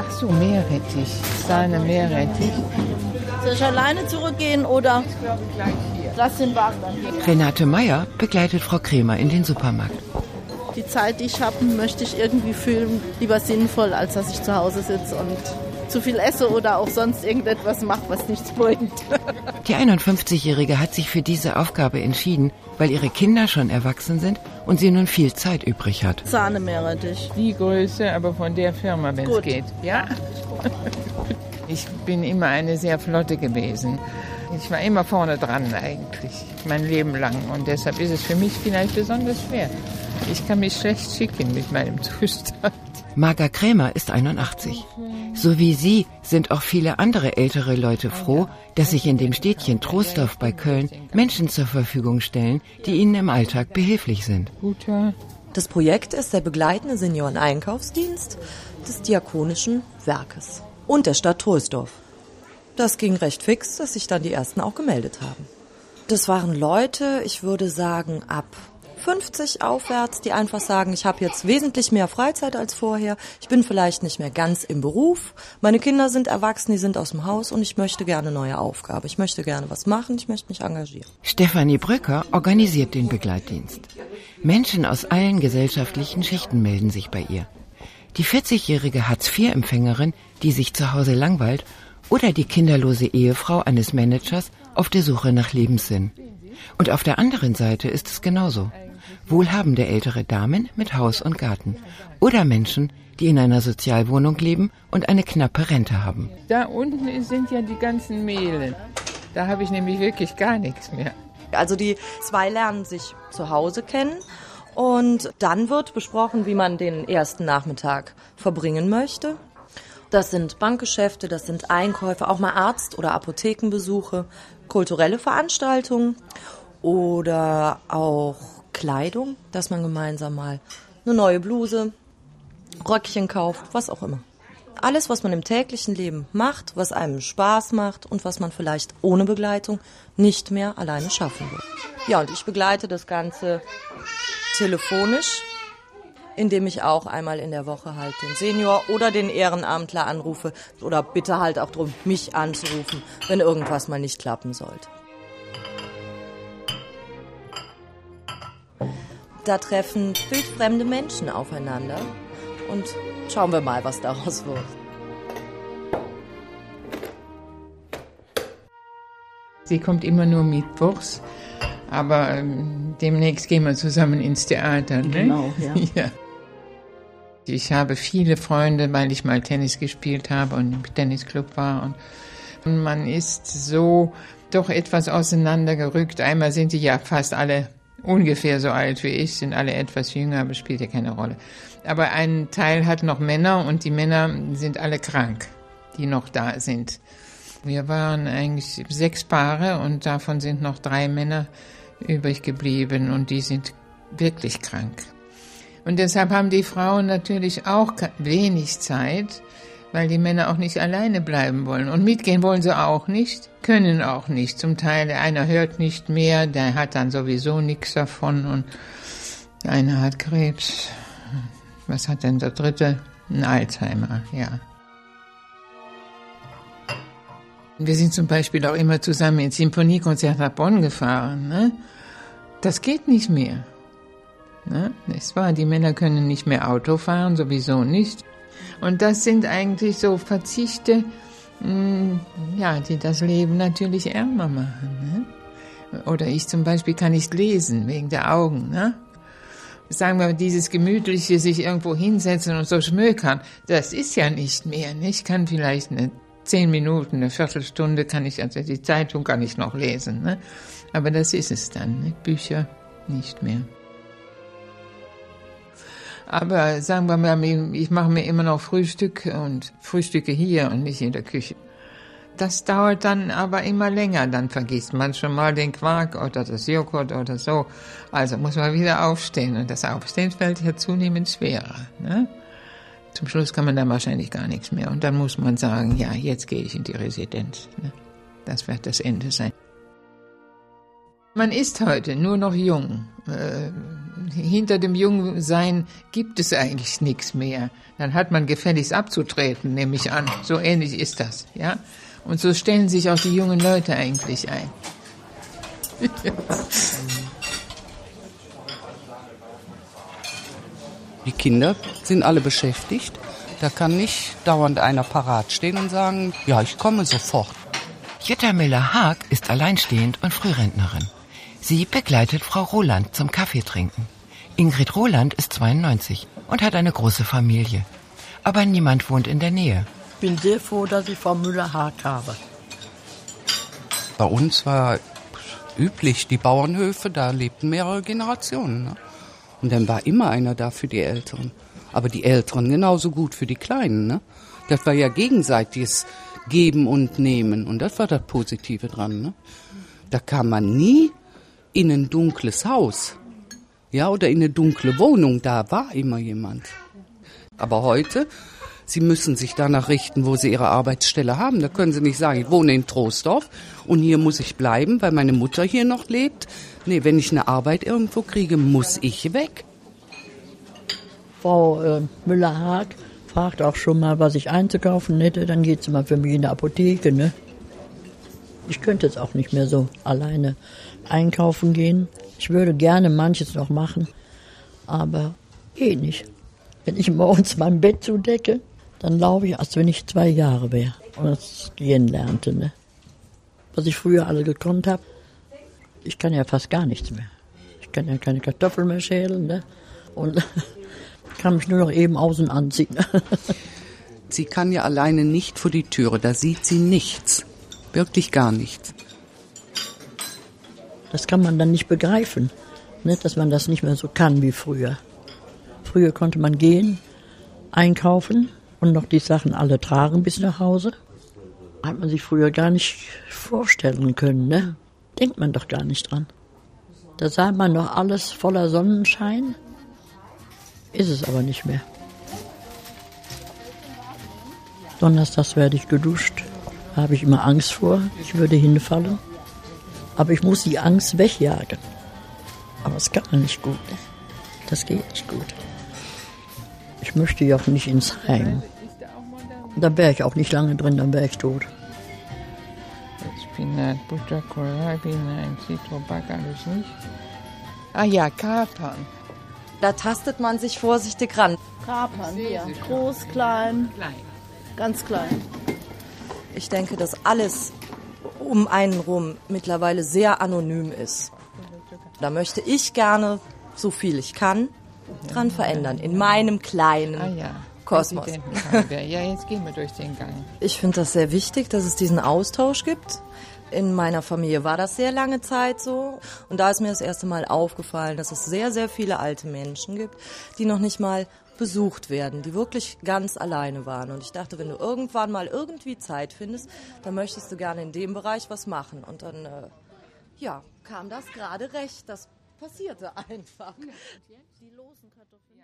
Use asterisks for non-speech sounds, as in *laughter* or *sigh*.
Ach so, Meerrettich. Sahne Meerrettich. Soll ich alleine zurückgehen oder? Ich glaube gleich hier. Lass den Wagen dann hier. Renate Meyer begleitet Frau Kremer in den Supermarkt. Die Zeit, die ich habe, möchte ich irgendwie fühlen, lieber sinnvoll, als dass ich zu Hause sitze und zu viel esse oder auch sonst irgendetwas mache, was nichts bringt. Die 51-Jährige hat sich für diese Aufgabe entschieden, weil ihre Kinder schon erwachsen sind und sie nun viel Zeit übrig hat. Sahne Meerrettich. Die Größe, aber von der Firma, wenn es Gut. geht. Ja? *laughs* Ich bin immer eine sehr flotte gewesen. Ich war immer vorne dran eigentlich, mein Leben lang. Und deshalb ist es für mich vielleicht besonders schwer. Ich kann mich schlecht schicken mit meinem *laughs* Zustand. Marga Krämer ist 81. So wie sie sind auch viele andere ältere Leute froh, dass sich in dem Städtchen Troisdorf bei Köln Menschen zur Verfügung stellen, die ihnen im Alltag behilflich sind. Guter. Das Projekt ist der begleitende Senioreneinkaufsdienst des Diakonischen Werkes und der Stadt Troisdorf. Das ging recht fix, dass sich dann die ersten auch gemeldet haben. Das waren Leute, ich würde sagen, ab 50 aufwärts, die einfach sagen, ich habe jetzt wesentlich mehr Freizeit als vorher, ich bin vielleicht nicht mehr ganz im Beruf, meine Kinder sind erwachsen, die sind aus dem Haus und ich möchte gerne neue Aufgabe, ich möchte gerne was machen, ich möchte mich engagieren. Stefanie Brücker organisiert den Begleitdienst. Menschen aus allen gesellschaftlichen Schichten melden sich bei ihr. Die 40-jährige Hartz-IV-Empfängerin, die sich zu Hause langweilt, oder die kinderlose Ehefrau eines Managers auf der Suche nach Lebenssinn. Und auf der anderen Seite ist es genauso. Wohlhabende ältere Damen mit Haus und Garten oder Menschen, die in einer Sozialwohnung leben und eine knappe Rente haben. Da unten sind ja die ganzen Mehlen. Da habe ich nämlich wirklich gar nichts mehr. Also die zwei lernen sich zu Hause kennen und dann wird besprochen, wie man den ersten Nachmittag verbringen möchte. Das sind Bankgeschäfte, das sind Einkäufe, auch mal Arzt- oder Apothekenbesuche, kulturelle Veranstaltungen oder auch Kleidung, dass man gemeinsam mal eine neue Bluse, Röckchen kauft, was auch immer. Alles, was man im täglichen Leben macht, was einem Spaß macht und was man vielleicht ohne Begleitung nicht mehr alleine schaffen wird. Ja, und ich begleite das Ganze telefonisch, indem ich auch einmal in der Woche halt den Senior oder den Ehrenamtler anrufe oder bitte halt auch darum, mich anzurufen, wenn irgendwas mal nicht klappen sollte. Da treffen wildfremde Menschen aufeinander und schauen wir mal, was daraus wird. Sie kommt immer nur mittwochs, aber ähm, demnächst gehen wir zusammen ins Theater. Ne? Genau, ja. *laughs* ja. Ich habe viele Freunde, weil ich mal Tennis gespielt habe und im Tennisclub war. Und man ist so doch etwas auseinandergerückt. Einmal sind die ja fast alle ungefähr so alt wie ich, sind alle etwas jünger, aber spielt ja keine Rolle. Aber ein Teil hat noch Männer und die Männer sind alle krank, die noch da sind. Wir waren eigentlich sechs Paare und davon sind noch drei Männer übrig geblieben und die sind wirklich krank. Und deshalb haben die Frauen natürlich auch wenig Zeit, weil die Männer auch nicht alleine bleiben wollen. Und mitgehen wollen sie auch nicht, können auch nicht. Zum Teil, der eine hört nicht mehr, der hat dann sowieso nichts davon und der eine hat Krebs. Was hat denn der dritte? Ein Alzheimer, ja. Wir sind zum Beispiel auch immer zusammen ins Symphoniekonzert nach Bonn gefahren. Ne? Das geht nicht mehr. Ne? Es war, die Männer können nicht mehr Auto fahren, sowieso nicht. Und das sind eigentlich so Verzichte, mh, ja, die das Leben natürlich ärmer machen. Ne? Oder ich zum Beispiel kann nicht lesen wegen der Augen. Ne? Sagen wir, dieses gemütliche sich irgendwo hinsetzen und so schmökern, das ist ja nicht mehr. Ne? Ich kann vielleicht eine zehn Minuten, eine Viertelstunde kann ich, also die Zeitung kann ich noch lesen. Ne? Aber das ist es dann, ne? Bücher nicht mehr. Aber sagen wir mal, ich mache mir immer noch Frühstück und frühstücke hier und nicht in der Küche. Das dauert dann aber immer länger, dann vergisst man schon mal den Quark oder das Joghurt oder so. Also muss man wieder aufstehen und das Aufstehen fällt ja zunehmend schwerer. Ne? Zum Schluss kann man dann wahrscheinlich gar nichts mehr und dann muss man sagen, ja, jetzt gehe ich in die Residenz. Ne? Das wird das Ende sein. Man ist heute nur noch jung. Äh, hinter dem Jungsein gibt es eigentlich nichts mehr. Dann hat man gefälligst abzutreten, nehme ich an. So ähnlich ist das, ja. Und so stellen sich auch die jungen Leute eigentlich ein. *laughs* Die Kinder sind alle beschäftigt. Da kann nicht dauernd einer parat stehen und sagen, ja, ich komme sofort. Jutta Müller-Haag ist alleinstehend und Frührentnerin. Sie begleitet Frau Roland zum Kaffeetrinken. Ingrid Roland ist 92 und hat eine große Familie. Aber niemand wohnt in der Nähe. Ich bin sehr froh, dass ich Frau Müller-Haag habe. Bei uns war üblich, die Bauernhöfe, da lebten mehrere Generationen. Ne? Und dann war immer einer da für die Älteren. Aber die Älteren genauso gut für die Kleinen. Ne? Das war ja gegenseitiges Geben und Nehmen. Und das war das Positive dran. Ne? Da kam man nie in ein dunkles Haus. Ja, oder in eine dunkle Wohnung. Da war immer jemand. Aber heute, Sie müssen sich danach richten, wo Sie Ihre Arbeitsstelle haben. Da können Sie nicht sagen, ich wohne in Troisdorf und hier muss ich bleiben, weil meine Mutter hier noch lebt. Nee, wenn ich eine Arbeit irgendwo kriege, muss ich weg. Frau äh, Müller-Haag fragt auch schon mal, was ich einzukaufen hätte. Dann geht sie mal für mich in die Apotheke. Ne? Ich könnte jetzt auch nicht mehr so alleine einkaufen gehen. Ich würde gerne manches noch machen, aber geht nicht. Wenn ich morgens mein Bett zudecke, dann laufe ich, als wenn ich zwei Jahre wäre und das gehen lernte. Ne? Was ich früher alle gekonnt habe, ich kann ja fast gar nichts mehr. Ich kann ja keine Kartoffeln mehr schälen ne? und *laughs* kann mich nur noch eben außen anziehen. *laughs* sie kann ja alleine nicht vor die Türe, da sieht sie nichts, wirklich gar nichts. Das kann man dann nicht begreifen, ne? dass man das nicht mehr so kann wie früher. Früher konnte man gehen, einkaufen und noch die Sachen alle tragen bis nach Hause. Hat man sich früher gar nicht vorstellen können, ne? Denkt man doch gar nicht dran. Da sah man noch alles voller Sonnenschein. Ist es aber nicht mehr. Donnerstags werde ich geduscht. Da habe ich immer Angst vor, ich würde hinfallen. Aber ich muss die Angst wegjagen. Aber das kann man nicht gut. Das geht nicht gut. Ich möchte ja auch nicht ins Heim. Da wäre ich auch nicht lange drin, dann wäre ich tot. Spinat, Butter, Kohlrabi, nein, Zitrobak, alles nicht. Ah ja, Kapern. Da tastet man sich vorsichtig ran. Kapern hier. Groß, klein, Klein. ganz klein. Ich denke, dass alles um einen rum mittlerweile sehr anonym ist. Da möchte ich gerne, so viel ich kann, dran verändern. In meinem kleinen Ah ja. Kosmos. Ja, jetzt gehen wir durch den Gang. Ich finde das sehr wichtig, dass es diesen Austausch gibt. In meiner Familie war das sehr lange Zeit so. Und da ist mir das erste Mal aufgefallen, dass es sehr, sehr viele alte Menschen gibt, die noch nicht mal besucht werden, die wirklich ganz alleine waren. Und ich dachte, wenn du irgendwann mal irgendwie Zeit findest, dann möchtest du gerne in dem Bereich was machen. Und dann, äh, ja, kam das gerade recht. Das passierte *laughs* einfach. Kartoffeln.